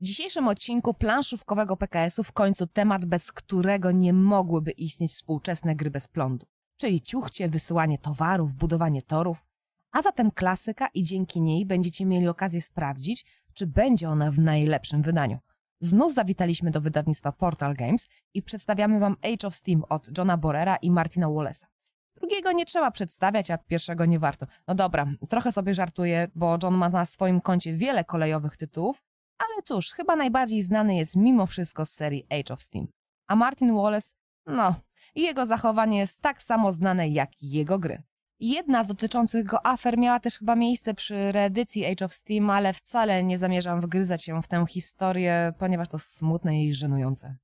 W dzisiejszym odcinku planszówkowego PKS-u w końcu temat, bez którego nie mogłyby istnieć współczesne gry bez plądu. Czyli ciuchcie, wysyłanie towarów, budowanie torów. A zatem klasyka i dzięki niej będziecie mieli okazję sprawdzić, czy będzie ona w najlepszym wydaniu. Znów zawitaliśmy do wydawnictwa Portal Games i przedstawiamy Wam Age of Steam od Johna Borera i Martina Wallace'a. Drugiego nie trzeba przedstawiać, a pierwszego nie warto. No dobra, trochę sobie żartuję, bo John ma na swoim koncie wiele kolejowych tytułów, ale cóż, chyba najbardziej znany jest mimo wszystko z serii Age of Steam. A Martin Wallace, no, jego zachowanie jest tak samo znane jak jego gry. Jedna z dotyczących go afer miała też chyba miejsce przy reedycji Age of Steam, ale wcale nie zamierzam wgryzać się w tę historię, ponieważ to smutne i żenujące.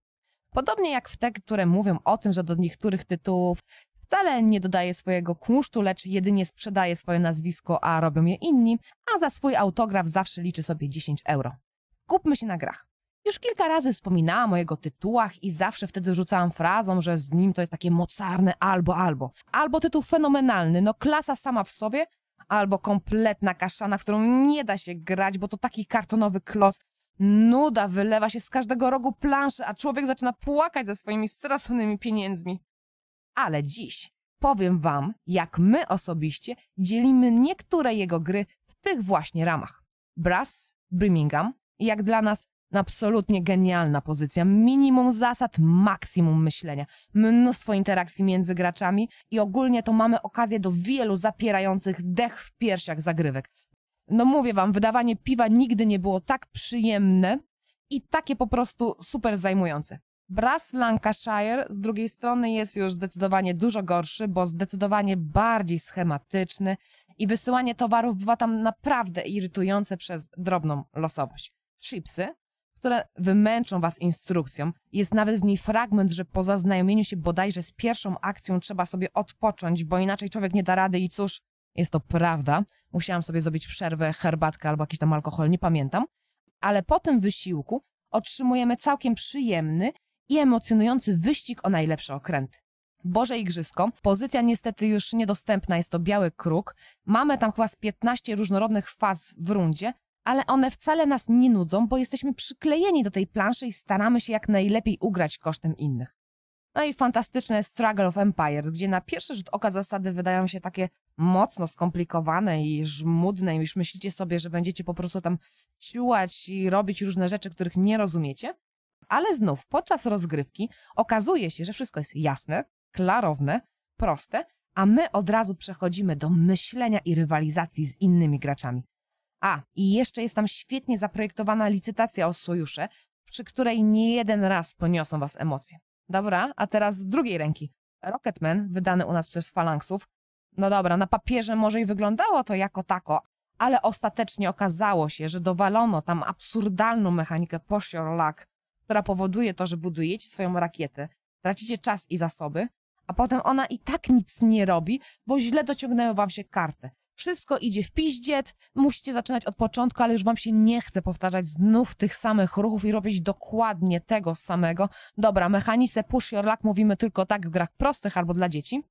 Podobnie jak w te, które mówią o tym, że do niektórych tytułów wcale nie dodaje swojego kunsztu, lecz jedynie sprzedaje swoje nazwisko, a robią je inni, a za swój autograf zawsze liczy sobie 10 euro. Kupmy się na grach. Już kilka razy wspominałam o jego tytułach i zawsze wtedy rzucałam frazą, że z nim to jest takie mocarne albo albo. Albo tytuł fenomenalny, no klasa sama w sobie, albo kompletna kaszana, w którą nie da się grać, bo to taki kartonowy klos. Nuda wylewa się z każdego rogu planszy, a człowiek zaczyna płakać ze swoimi straconymi pieniędzmi. Ale dziś powiem wam, jak my osobiście dzielimy niektóre jego gry w tych właśnie ramach. Brass, Birmingham, jak dla nas absolutnie genialna pozycja. Minimum zasad, maksimum myślenia. Mnóstwo interakcji między graczami i ogólnie to mamy okazję do wielu zapierających dech w piersiach zagrywek. No mówię wam, wydawanie piwa nigdy nie było tak przyjemne i takie po prostu super zajmujące. Brass Lancashire z drugiej strony jest już zdecydowanie dużo gorszy, bo zdecydowanie bardziej schematyczny i wysyłanie towarów bywa tam naprawdę irytujące przez drobną losowość. Chipsy, które wymęczą was instrukcją. Jest nawet w niej fragment, że po zaznajomieniu się bodajże z pierwszą akcją trzeba sobie odpocząć, bo inaczej człowiek nie da rady i cóż, jest to prawda. Musiałam sobie zrobić przerwę, herbatkę albo jakiś tam alkohol, nie pamiętam. Ale po tym wysiłku otrzymujemy całkiem przyjemny i emocjonujący wyścig o najlepsze okręty. Boże Igrzysko. Pozycja niestety już niedostępna, jest to biały kruk. Mamy tam chyba z 15 różnorodnych faz w rundzie, ale one wcale nas nie nudzą, bo jesteśmy przyklejeni do tej planszy i staramy się jak najlepiej ugrać kosztem innych. No i fantastyczne Struggle of Empires, gdzie na pierwszy rzut oka zasady wydają się takie mocno skomplikowane i żmudne i już myślicie sobie, że będziecie po prostu tam ciułać i robić różne rzeczy, których nie rozumiecie. Ale znów, podczas rozgrywki okazuje się, że wszystko jest jasne, klarowne, proste, a my od razu przechodzimy do myślenia i rywalizacji z innymi graczami. A, i jeszcze jest tam świetnie zaprojektowana licytacja o sojusze, przy której nie jeden raz poniosą was emocje. Dobra, a teraz z drugiej ręki. Rocketman, wydany u nas przez Falanksów. No dobra, na papierze może i wyglądało to jako tako, ale ostatecznie okazało się, że dowalono tam absurdalną mechanikę push your która powoduje to, że budujecie swoją rakietę, tracicie czas i zasoby, a potem ona i tak nic nie robi, bo źle dociągnęły wam się kartę. Wszystko idzie w piździet, musicie zaczynać od początku, ale już wam się nie chce powtarzać znów tych samych ruchów i robić dokładnie tego samego. Dobra, mechanice push your luck mówimy tylko tak w grach prostych albo dla dzieci.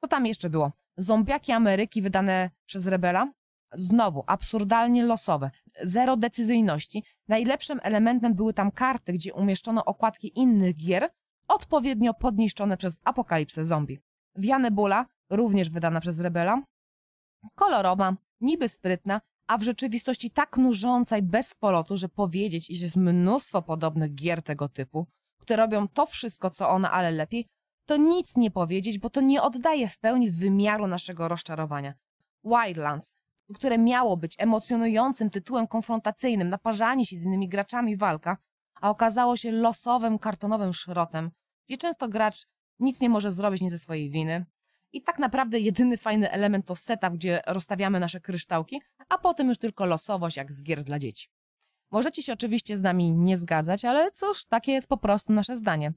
Co tam jeszcze było? Zombiaki Ameryki wydane przez Rebela. Znowu, absurdalnie losowe. Zero decyzyjności. Najlepszym elementem były tam karty, gdzie umieszczono okładki innych gier, odpowiednio podniszczone przez apokalipsę zombie. Wianebula, również wydana przez Rebela. Kolorowa, niby sprytna, a w rzeczywistości tak nużąca i bez polotu, że powiedzieć, iż jest mnóstwo podobnych gier tego typu, które robią to wszystko, co ona, ale lepiej, to nic nie powiedzieć, bo to nie oddaje w pełni wymiaru naszego rozczarowania. Wildlands, które miało być emocjonującym tytułem konfrontacyjnym, naparzanie się z innymi graczami walka, a okazało się losowym, kartonowym szrotem, gdzie często gracz nic nie może zrobić nie ze swojej winy, i tak naprawdę jedyny fajny element to setup, gdzie rozstawiamy nasze kryształki, a potem już tylko losowość jak z gier dla dzieci. Możecie się oczywiście z nami nie zgadzać, ale cóż, takie jest po prostu nasze zdanie.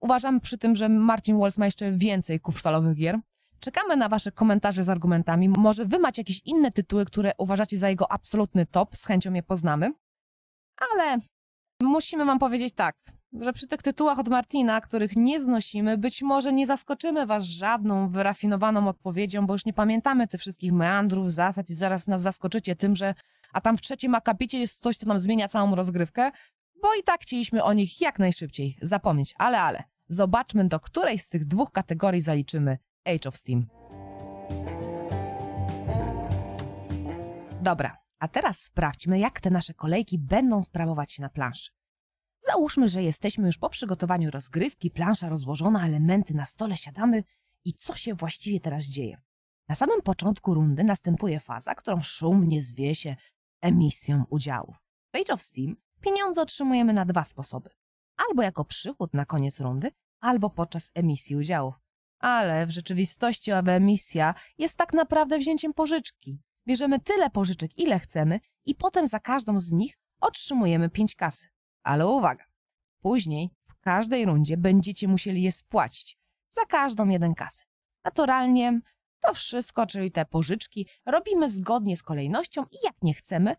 Uważam przy tym, że Martin Walls ma jeszcze więcej kupsztalowych gier. Czekamy na wasze komentarze z argumentami. Może wy macie jakieś inne tytuły, które uważacie za jego absolutny top, z chęcią je poznamy. Ale musimy wam powiedzieć tak. Że przy tych tytułach od Martina, których nie znosimy, być może nie zaskoczymy Was żadną wyrafinowaną odpowiedzią, bo już nie pamiętamy tych wszystkich meandrów, zasad i zaraz nas zaskoczycie tym, że a tam w trzecim akapicie jest coś, co nam zmienia całą rozgrywkę, bo i tak chcieliśmy o nich jak najszybciej zapomnieć. Ale, ale, zobaczmy do której z tych dwóch kategorii zaliczymy Age of Steam. Dobra, a teraz sprawdźmy, jak te nasze kolejki będą sprawować się na planszy. Załóżmy, że jesteśmy już po przygotowaniu rozgrywki, plansza rozłożona, elementy na stole, siadamy i co się właściwie teraz dzieje? Na samym początku rundy następuje faza, którą szumnie zwie się emisją udziałów. W Age of Steam pieniądze otrzymujemy na dwa sposoby. Albo jako przychód na koniec rundy, albo podczas emisji udziałów. Ale w rzeczywistości owa emisja jest tak naprawdę wzięciem pożyczki. Bierzemy tyle pożyczek, ile chcemy i potem za każdą z nich otrzymujemy pięć kasy. Ale uwaga, później w każdej rundzie będziecie musieli je spłacić. Za każdą jeden kasy. Naturalnie to wszystko, czyli te pożyczki, robimy zgodnie z kolejnością i jak nie chcemy,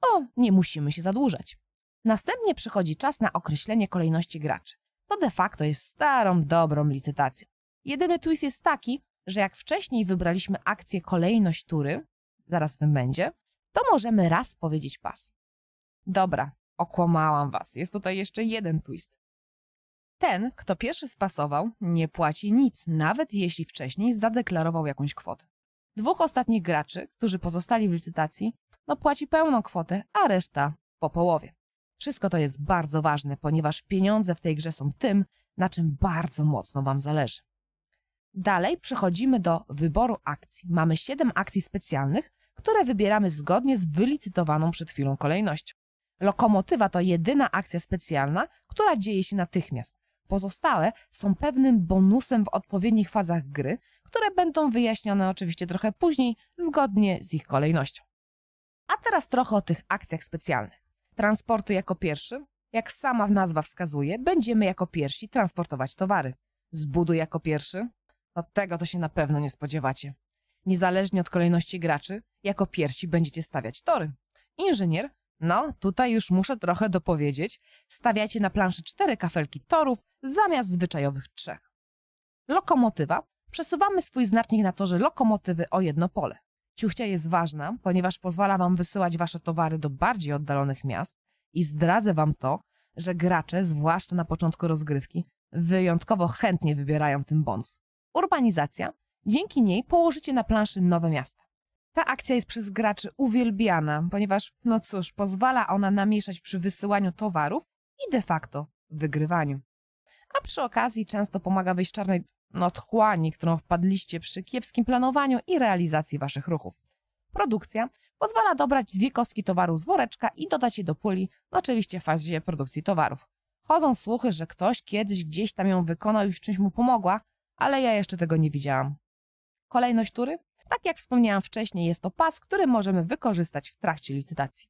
to nie musimy się zadłużać. Następnie przychodzi czas na określenie kolejności graczy. To de facto jest starą, dobrą licytacją. Jedyny twist jest taki, że jak wcześniej wybraliśmy akcję kolejność tury, zaraz w tym będzie, to możemy raz powiedzieć pas. Dobra, okłamałam was. Jest tutaj jeszcze jeden twist. Ten, kto pierwszy spasował, nie płaci nic, nawet jeśli wcześniej zadeklarował jakąś kwotę. Dwóch ostatnich graczy, którzy pozostali w licytacji, no płaci pełną kwotę, a reszta po połowie. Wszystko to jest bardzo ważne, ponieważ pieniądze w tej grze są tym, na czym bardzo mocno wam zależy. Dalej przechodzimy do wyboru akcji. Mamy 7 akcji specjalnych, które wybieramy zgodnie z wylicytowaną przed chwilą kolejnością. Lokomotywa to jedyna akcja specjalna, która dzieje się natychmiast. Pozostałe są pewnym bonusem w odpowiednich fazach gry, które będą wyjaśnione oczywiście trochę później, zgodnie z ich kolejnością. A teraz trochę o tych akcjach specjalnych. Transportu jako pierwszy, jak sama nazwa wskazuje, będziemy jako pierwsi transportować towary. Zbuduj jako pierwszy, od tego to się na pewno nie spodziewacie. Niezależnie od kolejności graczy, jako pierwsi będziecie stawiać tory. Inżynier, no tutaj już muszę trochę dopowiedzieć, stawiacie na planszy cztery kafelki torów zamiast zwyczajowych trzech. Lokomotywa, przesuwamy swój znacznik na torze lokomotywy o jedno pole. Ciuchcia jest ważna, ponieważ pozwala wam wysyłać wasze towary do bardziej oddalonych miast i zdradzę wam to, że gracze, zwłaszcza na początku rozgrywki, wyjątkowo chętnie wybierają ten bonus. Urbanizacja. Dzięki niej położycie na planszy nowe miasta. Ta akcja jest przez graczy uwielbiana, ponieważ, no cóż, pozwala ona namieszać przy wysyłaniu towarów i de facto wygrywaniu. A przy okazji często pomaga wyjść czarnej otchłani, którą wpadliście przy kiepskim planowaniu i realizacji waszych ruchów. Produkcja pozwala dobrać dwie kostki towaru z woreczka i dodać je do puli, no oczywiście w fazie produkcji towarów. Chodzą słuchy, że ktoś kiedyś gdzieś tam ją wykonał i w czymś mu pomogła, ale ja jeszcze tego nie widziałam. Kolejność tury? Tak jak wspomniałam wcześniej, jest to pas, który możemy wykorzystać w trakcie licytacji.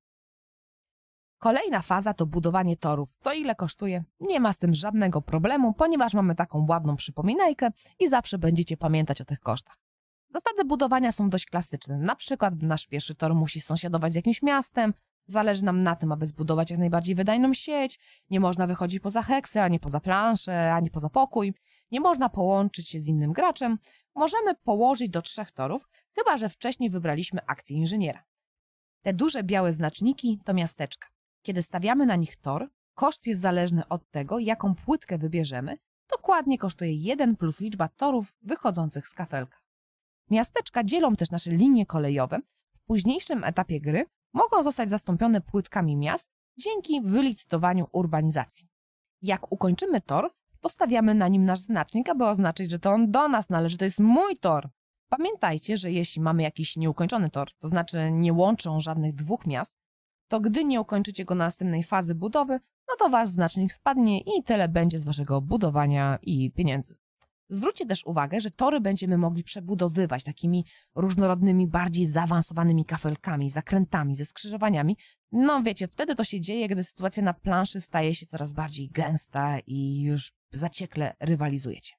Kolejna faza to budowanie torów. Co ile kosztuje? Nie ma z tym żadnego problemu, ponieważ mamy taką ładną przypominajkę i zawsze będziecie pamiętać o tych kosztach. Zasady budowania są dość klasyczne. Na przykład nasz pierwszy tor musi sąsiadować z jakimś miastem, zależy nam na tym, aby zbudować jak najbardziej wydajną sieć, nie można wychodzić poza heksy, ani poza planszę, ani poza pokój, nie można połączyć się z innym graczem, możemy położyć do trzech torów, chyba że wcześniej wybraliśmy akcję inżyniera. Te duże białe znaczniki to miasteczka. Kiedy stawiamy na nich tor, koszt jest zależny od tego, jaką płytkę wybierzemy. Dokładnie kosztuje 1 plus liczba torów wychodzących z kafelka. Miasteczka dzielą też nasze linie kolejowe. W późniejszym etapie gry mogą zostać zastąpione płytkami miast dzięki wylicytowaniu urbanizacji. Jak ukończymy tor, to stawiamy na nim nasz znacznik, aby oznaczyć, że to on do nas należy, to jest mój tor. Pamiętajcie, że jeśli mamy jakiś nieukończony tor, to znaczy nie łączą żadnych dwóch miast, to gdy nie ukończycie go następnej fazy budowy, no to wasz znacznik spadnie i tyle będzie z waszego budowania i pieniędzy. Zwróćcie też uwagę, że tory będziemy mogli przebudowywać takimi różnorodnymi, bardziej zaawansowanymi kafelkami, zakrętami, ze skrzyżowaniami. No wiecie, wtedy to się dzieje, gdy sytuacja na planszy staje się coraz bardziej gęsta i już zaciekle rywalizujecie.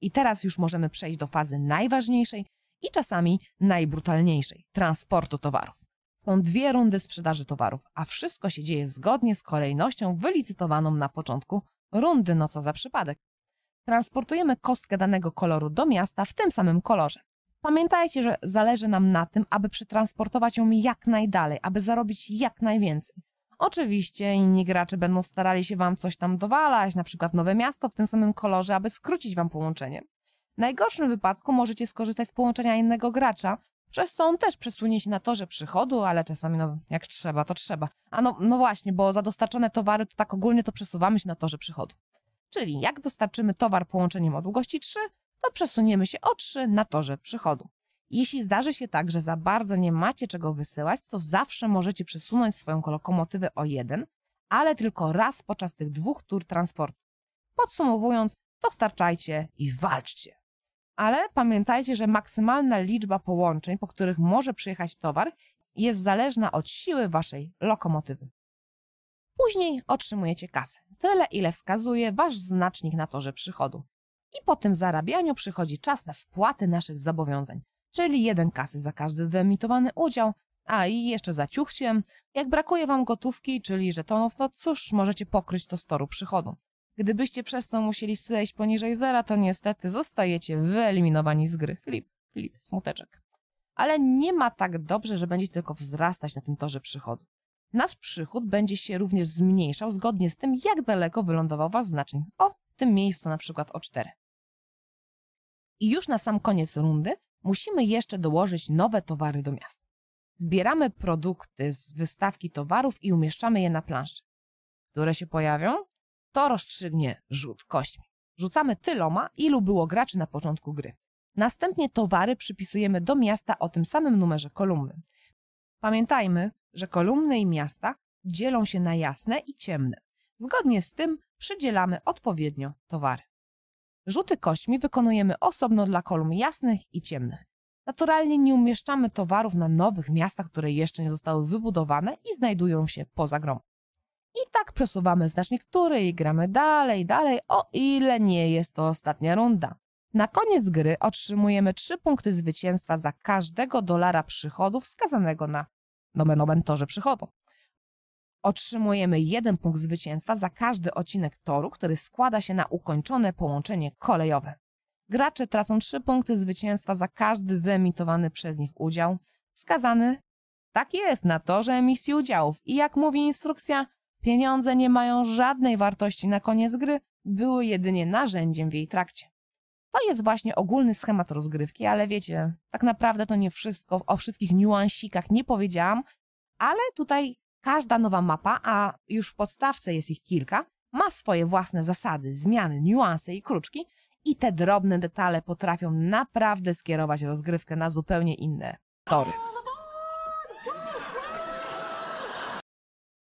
I teraz już możemy przejść do fazy najważniejszej i czasami najbrutalniejszej transportu towarów. Są dwie rundy sprzedaży towarów, a wszystko się dzieje zgodnie z kolejnością wylicytowaną na początku rundy, no co za przypadek. Transportujemy kostkę danego koloru do miasta w tym samym kolorze. Pamiętajcie, że zależy nam na tym, aby przetransportować ją jak najdalej, aby zarobić jak najwięcej. Oczywiście inni gracze będą starali się wam coś tam dowalać, na przykład nowe miasto w tym samym kolorze, aby skrócić wam połączenie. W najgorszym wypadku możecie skorzystać z połączenia innego gracza, przez co on też przesunie się na torze przychodu, ale czasami no jak trzeba, to trzeba. A no, no właśnie, bo za dostarczone towary to tak ogólnie to przesuwamy się na torze przychodu. Czyli jak dostarczymy towar połączeniem o długości 3, to przesuniemy się o 3 na torze przychodu. Jeśli zdarzy się tak, że za bardzo nie macie czego wysyłać, to zawsze możecie przesunąć swoją lokomotywę o jeden, ale tylko raz podczas tych dwóch tur transportu. Podsumowując, dostarczajcie i walczcie. Ale pamiętajcie, że maksymalna liczba połączeń, po których może przyjechać towar, jest zależna od siły waszej lokomotywy. Później otrzymujecie kasę, tyle ile wskazuje wasz znacznik na torze przychodu. I po tym zarabianiu przychodzi czas na spłatę naszych zobowiązań, czyli jeden kasy za każdy wyemitowany udział, a i jeszcze za ciuchciem, jak brakuje wam gotówki, czyli żetonów, to cóż, możecie pokryć to z toru przychodu. Gdybyście przez to musieli zejść poniżej zera, to niestety zostajecie wyeliminowani z gry. Filip, Filip, smuteczek. Ale nie ma tak dobrze, że będzie tylko wzrastać na tym torze przychodu. Nasz przychód będzie się również zmniejszał zgodnie z tym, jak daleko wylądował wasz znacznik. O, w tym miejscu na przykład o 4. I już na sam koniec rundy musimy jeszcze dołożyć nowe towary do miasta. Zbieramy produkty z wystawki towarów i umieszczamy je na planszy. Które się pojawią? To rozstrzygnie rzut kośćmi. Rzucamy tyloma, ilu było graczy na początku gry. Następnie towary przypisujemy do miasta o tym samym numerze kolumny. Pamiętajmy, że kolumny i miasta dzielą się na jasne i ciemne. Zgodnie z tym przydzielamy odpowiednio towary. Rzuty kośćmi wykonujemy osobno dla kolumn jasnych i ciemnych. Naturalnie nie umieszczamy towarów na nowych miastach, które jeszcze nie zostały wybudowane i znajdują się poza grą. I tak przesuwamy znacznik tury i gramy dalej, dalej, o ile nie jest to ostatnia runda. Na koniec gry otrzymujemy 3 punkty zwycięstwa za każdego dolara przychodu wskazanego na nomen torze przychodu. Otrzymujemy jeden punkt zwycięstwa za każdy odcinek toru, który składa się na ukończone połączenie kolejowe. Gracze tracą 3 punkty zwycięstwa za każdy wyemitowany przez nich udział, wskazany tak jest na torze emisji udziałów. I jak mówi instrukcja, pieniądze nie mają żadnej wartości na koniec gry, były jedynie narzędziem w jej trakcie. To jest właśnie ogólny schemat rozgrywki, ale wiecie, tak naprawdę to nie wszystko, o wszystkich niuansikach nie powiedziałam, ale tutaj każda nowa mapa, a już w podstawce jest ich kilka, ma swoje własne zasady, zmiany, niuanse i kruczki i te drobne detale potrafią naprawdę skierować rozgrywkę na zupełnie inne tory.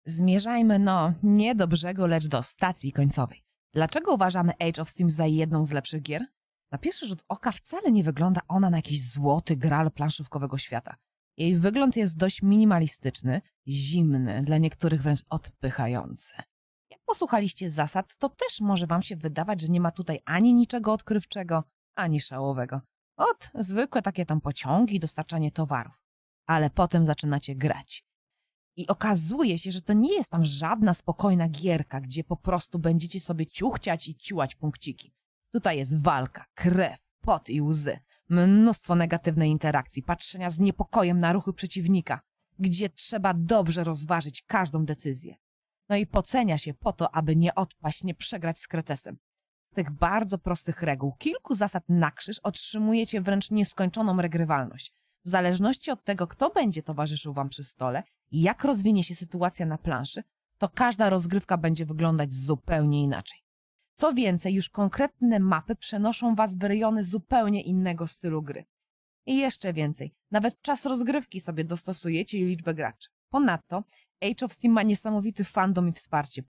Zmierzajmy no nie do brzegu, lecz do stacji końcowej. Dlaczego uważamy Age of Steam za jedną z lepszych gier? Na pierwszy rzut oka wcale nie wygląda ona na jakiś złoty gral planszówkowego świata. Jej wygląd jest dość minimalistyczny, zimny, dla niektórych wręcz odpychający. Jak posłuchaliście zasad, to też może wam się wydawać, że nie ma tutaj ani niczego odkrywczego, ani szałowego. Ot, zwykłe takie tam pociągi, dostarczanie towarów. Ale potem zaczynacie grać. I okazuje się, że to nie jest tam żadna spokojna gierka, gdzie po prostu będziecie sobie ciuchciać i ciułać punkciki. Tutaj jest walka, krew, pot i łzy. Mnóstwo negatywnej interakcji, patrzenia z niepokojem na ruchy przeciwnika, gdzie trzeba dobrze rozważyć każdą decyzję. No i pocenia się po to, aby nie odpaść, nie przegrać z kretesem. Z tych bardzo prostych reguł, kilku zasad na krzyż otrzymujecie wręcz nieskończoną regrywalność. W zależności od tego, kto będzie towarzyszył wam przy stole i jak rozwinie się sytuacja na planszy, to każda rozgrywka będzie wyglądać zupełnie inaczej. Co więcej, już konkretne mapy przenoszą was w rejony zupełnie innego stylu gry. I jeszcze więcej, nawet czas rozgrywki sobie dostosujecie i liczbę graczy. Ponadto Age of Steam ma niesamowity fandom i wsparcie.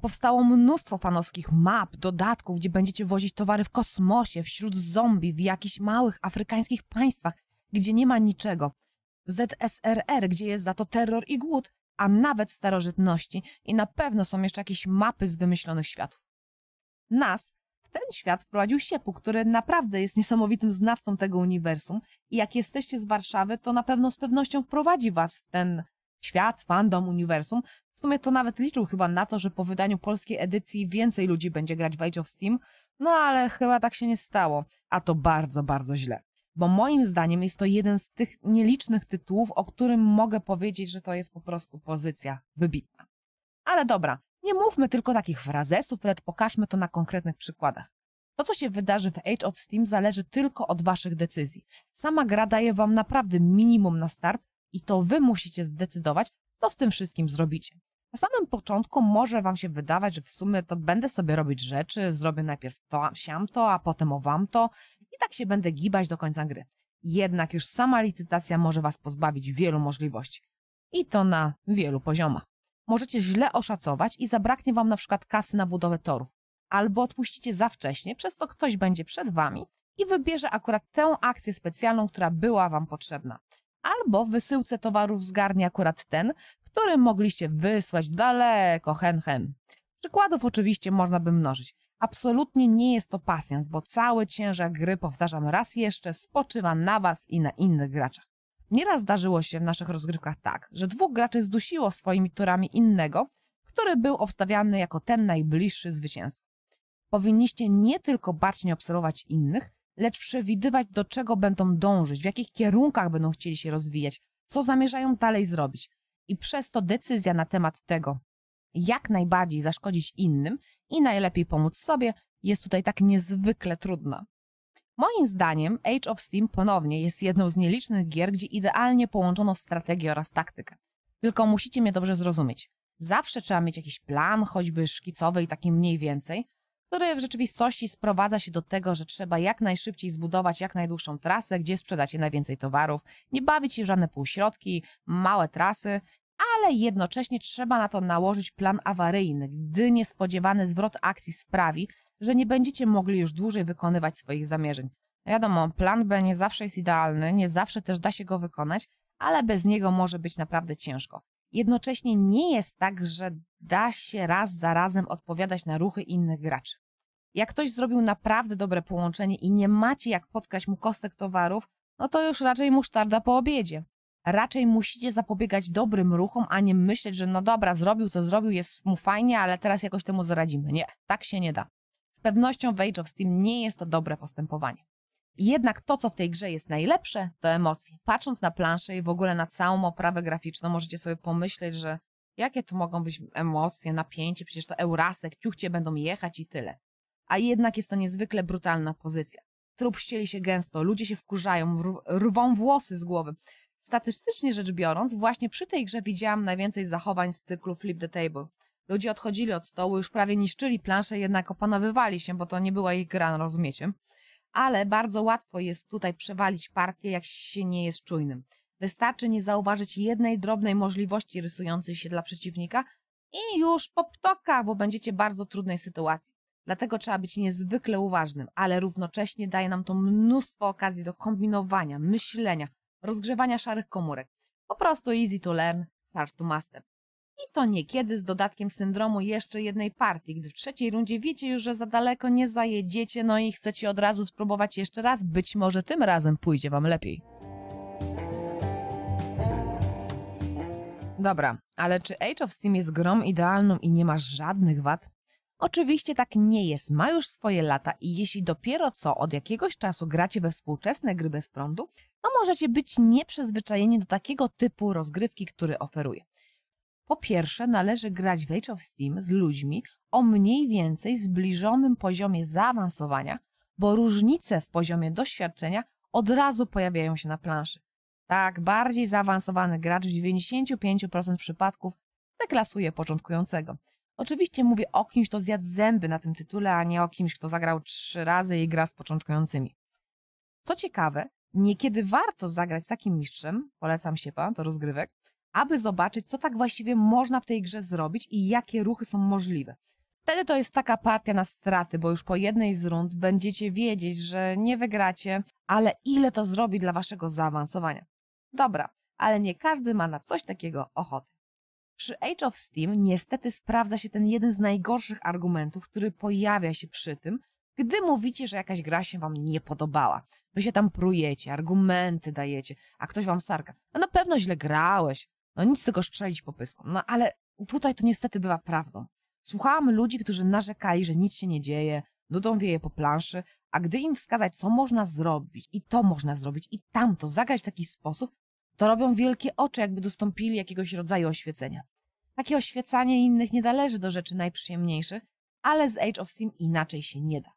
Powstało mnóstwo fanowskich map, dodatków, gdzie będziecie wozić towary w kosmosie, wśród zombie, w jakichś małych afrykańskich państwach, gdzie nie ma niczego. ZSRR, gdzie jest za to terror i głód, a nawet starożytności i na pewno są jeszcze jakieś mapy z wymyślonych światów. Nas w ten świat wprowadził Siepu, który naprawdę jest niesamowitym znawcą tego uniwersum i jak jesteście z Warszawy, to na pewno z pewnością wprowadzi was w ten świat, fandom, uniwersum. W sumie to nawet liczył chyba na to, że po wydaniu polskiej edycji więcej ludzi będzie grać w Age of Steam, no ale chyba tak się nie stało, a to bardzo, bardzo źle. Bo moim zdaniem jest to jeden z tych nielicznych tytułów, o którym mogę powiedzieć, że to jest po prostu pozycja wybitna. Ale dobra, nie mówmy tylko takich frazesów, lecz pokażmy to na konkretnych przykładach. To, co się wydarzy w Age of Steam, zależy tylko od waszych decyzji. Sama gra daje wam naprawdę minimum na start i to wy musicie zdecydować, co z tym wszystkim zrobicie. Na samym początku może wam się wydawać, że w sumie to będę sobie robić rzeczy, zrobię najpierw to, siam to, a potem owam to i tak się będę gibać do końca gry. Jednak już sama licytacja może was pozbawić wielu możliwości. I to na wielu poziomach. Możecie źle oszacować i zabraknie wam na przykład kasy na budowę torów. Albo odpuścicie za wcześnie, przez to ktoś będzie przed wami i wybierze akurat tę akcję specjalną, która była wam potrzebna. Albo w wysyłce towarów zgarnie akurat ten, który mogliście wysłać daleko hen hen. Przykładów oczywiście można by mnożyć. Absolutnie nie jest to pasjans, bo cały ciężar gry, powtarzam raz jeszcze, spoczywa na was i na innych graczach. Nieraz zdarzyło się w naszych rozgrywkach tak, że dwóch graczy zdusiło swoimi torami innego, który był obstawiany jako ten najbliższy zwycięstwu. Powinniście nie tylko bacznie obserwować innych, lecz przewidywać, do czego będą dążyć, w jakich kierunkach będą chcieli się rozwijać, co zamierzają dalej zrobić. I przez to decyzja na temat tego, jak najbardziej zaszkodzić innym i najlepiej pomóc sobie, jest tutaj tak niezwykle trudna. Moim zdaniem Age of Steam ponownie jest jedną z nielicznych gier, gdzie idealnie połączono strategię oraz taktykę. Tylko musicie mnie dobrze zrozumieć. Zawsze trzeba mieć jakiś plan, choćby szkicowy i taki mniej więcej, który w rzeczywistości sprowadza się do tego, że trzeba jak najszybciej zbudować jak najdłuższą trasę, gdzie sprzedacie najwięcej towarów, nie bawić się w żadne półśrodki, małe trasy, ale jednocześnie trzeba na to nałożyć plan awaryjny, gdy niespodziewany zwrot akcji sprawi, że nie będziecie mogli już dłużej wykonywać swoich zamierzeń. Wiadomo, plan B nie zawsze jest idealny, nie zawsze też da się go wykonać, ale bez niego może być naprawdę ciężko. Jednocześnie nie jest tak, że da się raz za razem odpowiadać na ruchy innych graczy. Jak ktoś zrobił naprawdę dobre połączenie i nie macie jak podkraść mu kostek towarów, no to już raczej musztarda po obiedzie. Raczej musicie zapobiegać dobrym ruchom, a nie myśleć, że no dobra, zrobił co zrobił, jest mu fajnie, ale teraz jakoś temu zaradzimy. Nie, tak się nie da. Pewnością w Age of Steam nie jest to dobre postępowanie. Jednak to, co w tej grze jest najlepsze, to emocje. Patrząc na planszę i w ogóle na całą oprawę graficzną, możecie sobie pomyśleć, że jakie to mogą być emocje, napięcie, przecież to Eurasek, ciuchcie będą jechać i tyle. A jednak jest to niezwykle brutalna pozycja. Trup ścieli się gęsto, ludzie się wkurzają, rwą włosy z głowy. Statystycznie rzecz biorąc, właśnie przy tej grze widziałam najwięcej zachowań z cyklu Flip the Table. Ludzie odchodzili od stołu, już prawie niszczyli planszę, jednak opanowywali się, bo to nie była ich gra, no rozumiecie? Ale bardzo łatwo jest tutaj przewalić partię, jak się nie jest czujnym. Wystarczy nie zauważyć jednej drobnej możliwości rysującej się dla przeciwnika i już po bo będziecie w bardzo trudnej sytuacji. Dlatego trzeba być niezwykle uważnym, ale równocześnie daje nam to mnóstwo okazji do kombinowania, myślenia, rozgrzewania szarych komórek. Po prostu easy to learn, hard to master. I to niekiedy z dodatkiem syndromu jeszcze jednej partii, gdy w trzeciej rundzie wiecie już, że za daleko nie zajedziecie, no i chcecie od razu spróbować jeszcze raz, być może tym razem pójdzie wam lepiej. Dobra, ale czy Age of Steam jest grom idealną i nie ma żadnych wad? Oczywiście tak nie jest, ma już swoje lata i jeśli dopiero co od jakiegoś czasu gracie we współczesne gry bez prądu, to możecie być nieprzyzwyczajeni do takiego typu rozgrywki, który oferuje. Po pierwsze, należy grać w Age of Steam z ludźmi o mniej więcej zbliżonym poziomie zaawansowania, bo różnice w poziomie doświadczenia od razu pojawiają się na planszy. Tak, bardziej zaawansowany gracz w 95% przypadków deklasuje początkującego. Oczywiście mówię o kimś, kto zjadł zęby na tym tytule, a nie o kimś, kto zagrał trzy razy i gra z początkującymi. Co ciekawe, niekiedy warto zagrać z takim mistrzem, polecam się pan do rozgrywek, aby zobaczyć, co tak właściwie można w tej grze zrobić i jakie ruchy są możliwe. Wtedy to jest taka partia na straty, bo już po jednej z rund będziecie wiedzieć, że nie wygracie, ale ile to zrobi dla waszego zaawansowania. Dobra, ale nie każdy ma na coś takiego ochotę. Przy Age of Steam niestety sprawdza się ten jeden z najgorszych argumentów, który pojawia się przy tym, Gdy mówicie, że jakaś gra się wam nie podobała, wy się tam prujecie, argumenty dajecie, a ktoś wam sarka, no na pewno źle grałeś, no nic tylko strzelić po pysku. No ale tutaj to niestety bywa prawdą. Słuchałam ludzi, którzy narzekali, że nic się nie dzieje, nudą wieje po planszy, a gdy im wskazać, co można zrobić, i to można zrobić, i tamto, zagrać w taki sposób, to robią wielkie oczy, jakby dostąpili jakiegoś rodzaju oświecenia. Takie oświecanie innych nie należy do rzeczy najprzyjemniejszych, ale z Age of Steam inaczej się nie da.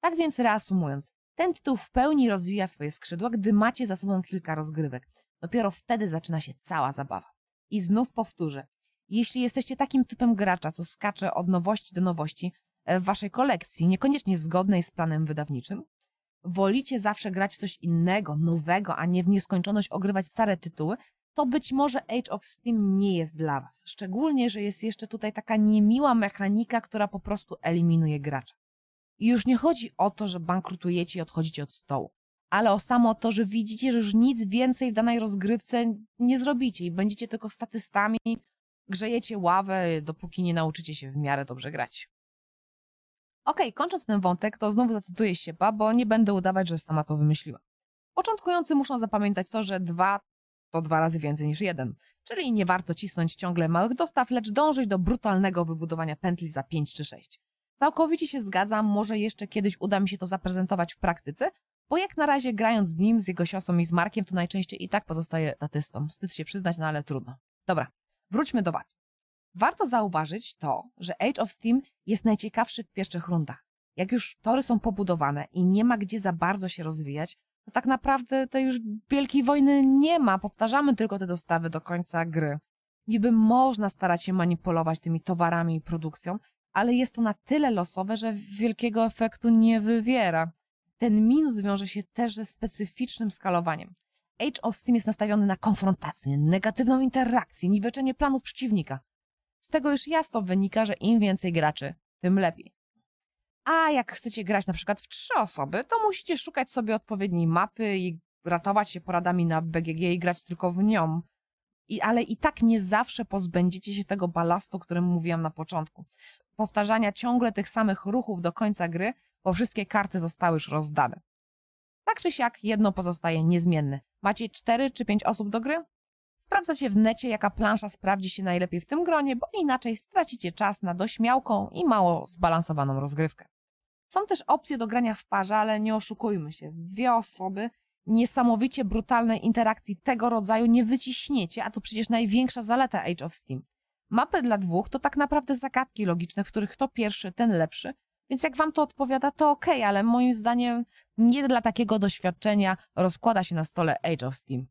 Tak więc reasumując, ten tytuł w pełni rozwija swoje skrzydła, gdy macie za sobą kilka rozgrywek. Dopiero wtedy zaczyna się cała zabawa. I znów powtórzę, jeśli jesteście takim typem gracza, co skacze od nowości do nowości e, w waszej kolekcji, niekoniecznie zgodnej z planem wydawniczym, wolicie zawsze grać coś innego, nowego, a nie w nieskończoność ogrywać stare tytuły, to być może Age of Steam nie jest dla was. Szczególnie, że jest jeszcze tutaj taka niemiła mechanika, która po prostu eliminuje gracza. I już nie chodzi o to, że bankrutujecie i odchodzicie od stołu, ale o samo to, że widzicie, że już nic więcej w danej rozgrywce nie zrobicie i będziecie tylko statystami, grzejecie ławę, dopóki nie nauczycie się w miarę dobrze grać. Okej, kończąc ten wątek, to znowu zacytuję Siepa, bo nie będę udawać, że sama to wymyśliła. Początkujący muszą zapamiętać to, że dwa to dwa razy więcej niż jeden, czyli nie warto cisnąć ciągle małych dostaw, lecz dążyć do brutalnego wybudowania pętli za 5 czy 6. Całkowicie się zgadzam, może jeszcze kiedyś uda mi się to zaprezentować w praktyce, bo jak na razie grając z nim, z jego siostrą i z Markiem, to najczęściej i tak pozostaje statystą. Wstyd się przyznać, no ale trudno. Dobra, wróćmy do walki. Warto zauważyć to, że Age of Steam jest najciekawszy w pierwszych rundach. Jak już tory są pobudowane i nie ma gdzie za bardzo się rozwijać, to tak naprawdę tej już wielkiej wojny nie ma. Powtarzamy tylko te dostawy do końca gry. Niby można starać się manipulować tymi towarami i produkcją, ale jest to na tyle losowe, że wielkiego efektu nie wywiera. Ten minus wiąże się też ze specyficznym skalowaniem. Age of Steam jest nastawiony na konfrontację, negatywną interakcję, niweczenie planów przeciwnika. Z tego już jasno wynika, że im więcej graczy, tym lepiej. A jak chcecie grać na przykład w trzy osoby, to musicie szukać sobie odpowiedniej mapy i ratować się poradami na BGG i grać tylko w nią. I, ale i tak nie zawsze pozbędziecie się tego balastu, o którym mówiłam na początku. Powtarzania ciągle tych samych ruchów do końca gry, bo wszystkie karty zostały już rozdane. Tak czy siak, jedno pozostaje niezmienne. Macie cztery czy pięć osób do gry? Sprawdzacie w necie, jaka plansza sprawdzi się najlepiej w tym gronie, bo inaczej stracicie czas na dośmiałką i mało zbalansowaną rozgrywkę. Są też opcje do grania w parze, ale nie oszukujmy się. Dwie osoby niesamowicie brutalnej interakcji tego rodzaju nie wyciśniecie, a to przecież największa zaleta Age of Steam. Mapy dla dwóch to tak naprawdę zagadki logiczne, w których kto pierwszy, ten lepszy, więc jak wam to odpowiada, to ok, ale moim zdaniem nie dla takiego doświadczenia rozkłada się na stole Age of Steam.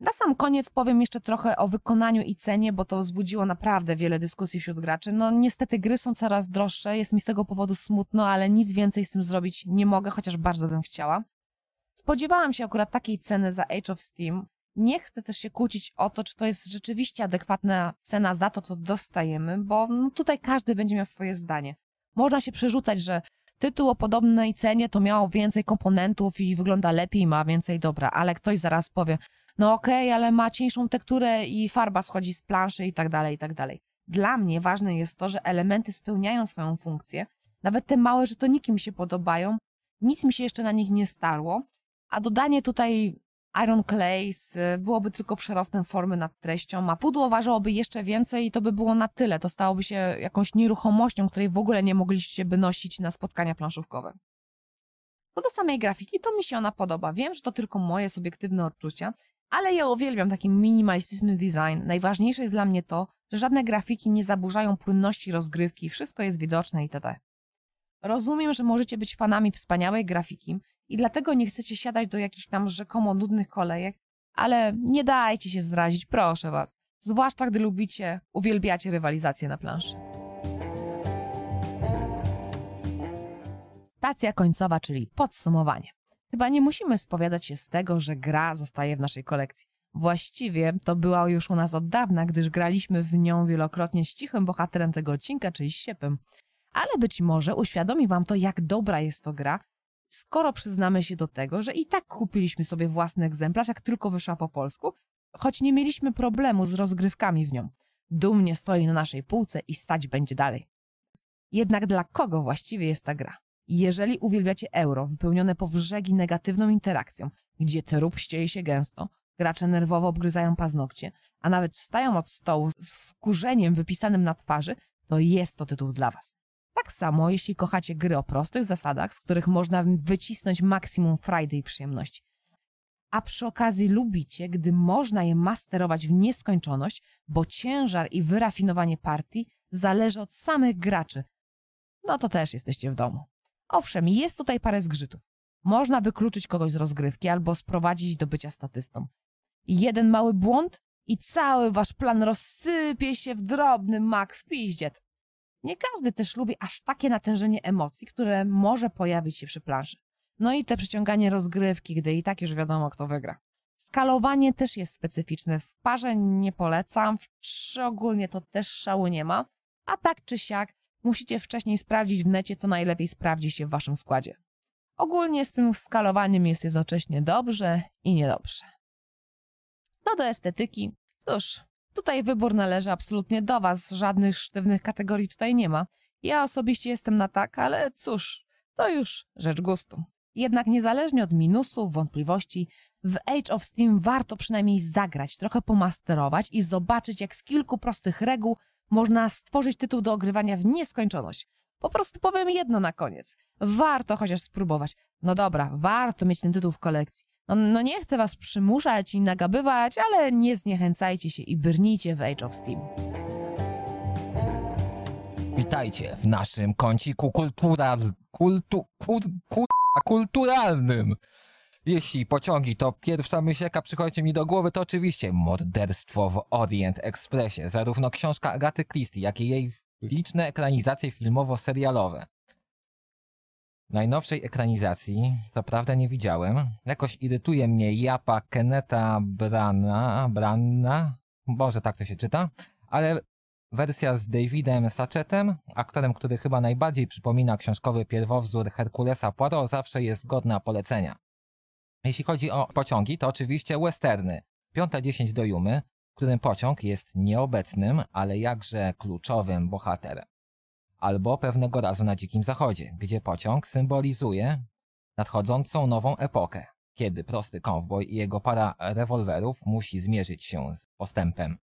Na sam koniec powiem jeszcze trochę o wykonaniu i cenie, bo to wzbudziło naprawdę wiele dyskusji wśród graczy. No niestety gry są coraz droższe, jest mi z tego powodu smutno, ale nic więcej z tym zrobić nie mogę, chociaż bardzo bym chciała. Spodziewałam się akurat takiej ceny za Age of Steam. Nie chcę też się kłócić o to, czy to jest rzeczywiście adekwatna cena za to, co dostajemy, bo no, tutaj każdy będzie miał swoje zdanie. Można się przerzucać, że tytuł o podobnej cenie to miało więcej komponentów i wygląda lepiej, ma więcej dobra, ale ktoś zaraz powie, no okej, okay, ale ma cieńszą tekturę i farba schodzi z planszy i tak dalej, i tak dalej. Dla mnie ważne jest to, że elementy spełniają swoją funkcję, nawet te małe żetoniki mi się podobają, nic mi się jeszcze na nich nie starło, a dodanie tutaj Iron Clays byłoby tylko przerostem formy nad treścią, a pudło ważyłoby jeszcze więcej i to by było na tyle. To stałoby się jakąś nieruchomością, której w ogóle nie mogliście by nosić na spotkania planszówkowe. Co do samej grafiki, to mi się ona podoba. Wiem, że to tylko moje subiektywne odczucia, ale ja uwielbiam taki minimalistyczny design. Najważniejsze jest dla mnie to, że żadne grafiki nie zaburzają płynności rozgrywki, wszystko jest widoczne itd. Rozumiem, że możecie być fanami wspaniałej grafiki i dlatego nie chcecie siadać do jakichś tam rzekomo nudnych kolejek, ale nie dajcie się zrazić, proszę was. Zwłaszcza gdy lubicie, uwielbiacie rywalizację na planszy. Stacja końcowa, czyli podsumowanie. Chyba nie musimy spowiadać się z tego, że gra zostaje w naszej kolekcji. Właściwie to była już u nas od dawna, gdyż graliśmy w nią wielokrotnie z cichym bohaterem tego odcinka, czyli Siepem. Ale być może uświadomi wam to, jak dobra jest to gra, skoro przyznamy się do tego, że i tak kupiliśmy sobie własny egzemplarz, jak tylko wyszła po polsku, choć nie mieliśmy problemu z rozgrywkami w nią. Dumnie stoi na naszej półce i stać będzie dalej. Jednak dla kogo właściwie jest ta gra? Jeżeli uwielbiacie euro, wypełnione po brzegi negatywną interakcją, gdzie trup ścieli się gęsto, gracze nerwowo obgryzają paznokcie, a nawet wstają od stołu z wkurzeniem wypisanym na twarzy, to jest to tytuł dla Was. Tak samo, jeśli kochacie gry o prostych zasadach, z których można wycisnąć maksimum frajdy i przyjemności. A przy okazji lubicie, gdy można je masterować w nieskończoność, bo ciężar i wyrafinowanie partii zależy od samych graczy. No to też jesteście w domu. Owszem, jest tutaj parę zgrzytów. Można wykluczyć kogoś z rozgrywki albo sprowadzić do bycia statystą. Jeden mały błąd i cały wasz plan rozsypie się w drobny mak w piździet. Nie każdy też lubi aż takie natężenie emocji, które może pojawić się przy planszy. No i te przyciąganie rozgrywki, gdy i tak już wiadomo, kto wygra. Skalowanie też jest specyficzne. W parze nie polecam, w trzy ogólnie to też szału nie ma. A tak czy siak, musicie wcześniej sprawdzić w necie, to najlepiej sprawdzi się w waszym składzie. Ogólnie z tym skalowaniem jest jednocześnie dobrze i niedobrze. Co do estetyki, cóż, tutaj wybór należy absolutnie do was, żadnych sztywnych kategorii tutaj nie ma. Ja osobiście jestem na tak, ale cóż, to już rzecz gustu. Jednak niezależnie od minusów, wątpliwości, w Age of Steam warto przynajmniej zagrać, trochę pomasterować i zobaczyć, jak z kilku prostych reguł można stworzyć tytuł do ogrywania w nieskończoność. Po prostu powiem jedno na koniec. Warto chociaż spróbować. No dobra, warto mieć ten tytuł w kolekcji. No, no nie chcę was przymuszać i nagabywać, ale nie zniechęcajcie się i brnijcie w Age of Steam. Witajcie w naszym kąciku kultural... kultu... Kur, kur, kulturalnym. Jeśli pociągi to pierwsza myśl, jaka przychodzi mi do głowy, to oczywiście morderstwo w Orient Expressie. Zarówno książka Agaty Christie, jak i jej liczne ekranizacje filmowo-serialowe. Najnowszej ekranizacji, co prawda nie widziałem, jakoś irytuje mnie japa Keneta Brana, Branna, Boże, tak to się czyta, ale wersja z Davidem Sachetem, aktorem, który chyba najbardziej przypomina książkowy pierwowzór Herkulesa Poirot, zawsze jest godna polecenia. Jeśli chodzi o pociągi, to oczywiście westerny. Piąta dziesięć do Jumy, w którym pociąg jest nieobecnym, ale jakże kluczowym bohaterem. Albo pewnego razu na Dzikim Zachodzie, gdzie pociąg symbolizuje nadchodzącą nową epokę, kiedy prosty kowboj i jego para rewolwerów musi zmierzyć się z postępem.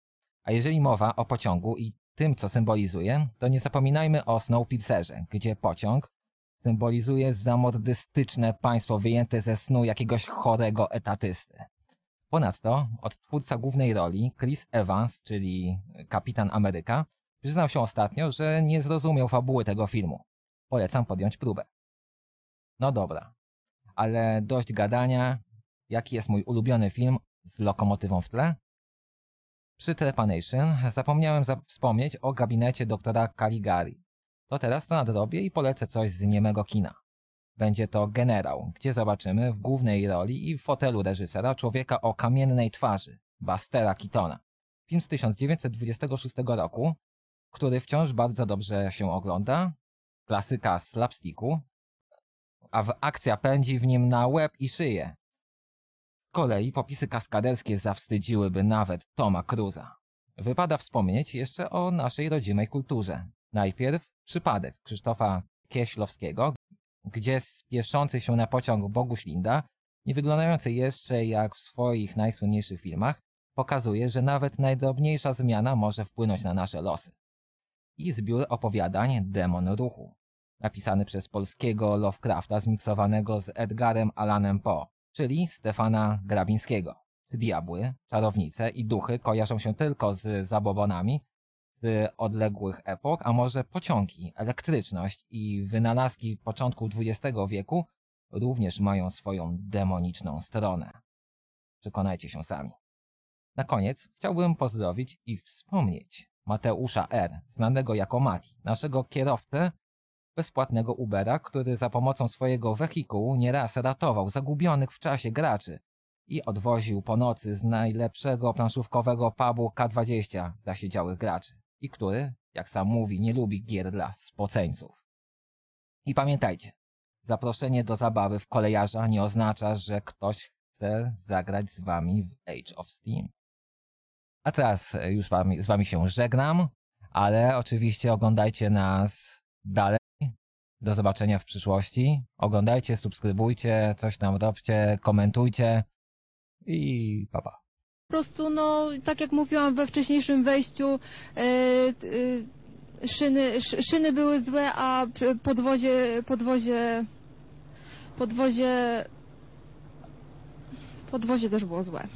A jeżeli mowa o pociągu i tym, co symbolizuje, to nie zapominajmy o Snowpiercerze, gdzie pociąg symbolizuje zamordystyczne państwo wyjęte ze snu jakiegoś chorego etatysty. Ponadto odtwórca głównej roli, Chris Evans, czyli kapitan Ameryka, przyznał się ostatnio, że nie zrozumiał fabuły tego filmu. Polecam podjąć próbę. No dobra, ale dość gadania. Jaki jest mój ulubiony film z lokomotywą w tle? Przy Trepanation zapomniałem za wspomnieć o gabinecie doktora Caligari. To teraz to nadrobię i polecę coś z niemego kina. Będzie to Generał, gdzie zobaczymy w głównej roli i w fotelu reżysera człowieka o kamiennej twarzy, Bastera Keatona. Film z 1926 roku, który wciąż bardzo dobrze się ogląda, klasyka slapsticku, a w akcja pędzi w nim na łeb i szyję. Z kolei popisy kaskaderskie zawstydziłyby nawet Toma Cruza. Wypada wspomnieć jeszcze o naszej rodzimej kulturze. Najpierw przypadek Krzysztofa Kieślowskiego, gdzie spieszący się na pociąg Boguś Linda, nie wyglądający jeszcze jak w swoich najsłynniejszych filmach, pokazuje, że nawet najdrobniejsza zmiana może wpłynąć na nasze losy. I zbiór opowiadań Demon Ruchu, napisany przez polskiego Lovecrafta zmiksowanego z Edgarem Allanem Poe, czyli Stefana Grabińskiego. Diabły, czarownice i duchy kojarzą się tylko z zabobonami z odległych epok, a może pociągi, elektryczność i wynalazki początku XX wieku również mają swoją demoniczną stronę. Przekonajcie się sami. Na koniec chciałbym pozdrowić i wspomnieć Mateusza R., znanego jako Mati, naszego kierowcę bezpłatnego Ubera, który za pomocą swojego wehikułu nieraz ratował zagubionych w czasie graczy i odwoził po nocy z najlepszego planszówkowego pubu K20 zasiedziałych graczy i który, jak sam mówi, nie lubi gier dla spoceńców. I pamiętajcie, zaproszenie do zabawy w kolejarza nie oznacza, że ktoś chce zagrać z wami w Age of Steam. A teraz już wami, z wami się żegnam, ale oczywiście oglądajcie nas dalej Do zobaczenia w przyszłości. Oglądajcie, subskrybujcie, coś tam robcie, komentujcie i pa pa. Po prostu, no, tak jak mówiłam we wcześniejszym wejściu, e, e, szyny, sz, szyny były złe, a podwozie, podwozie, podwozie, podwozie też było złe.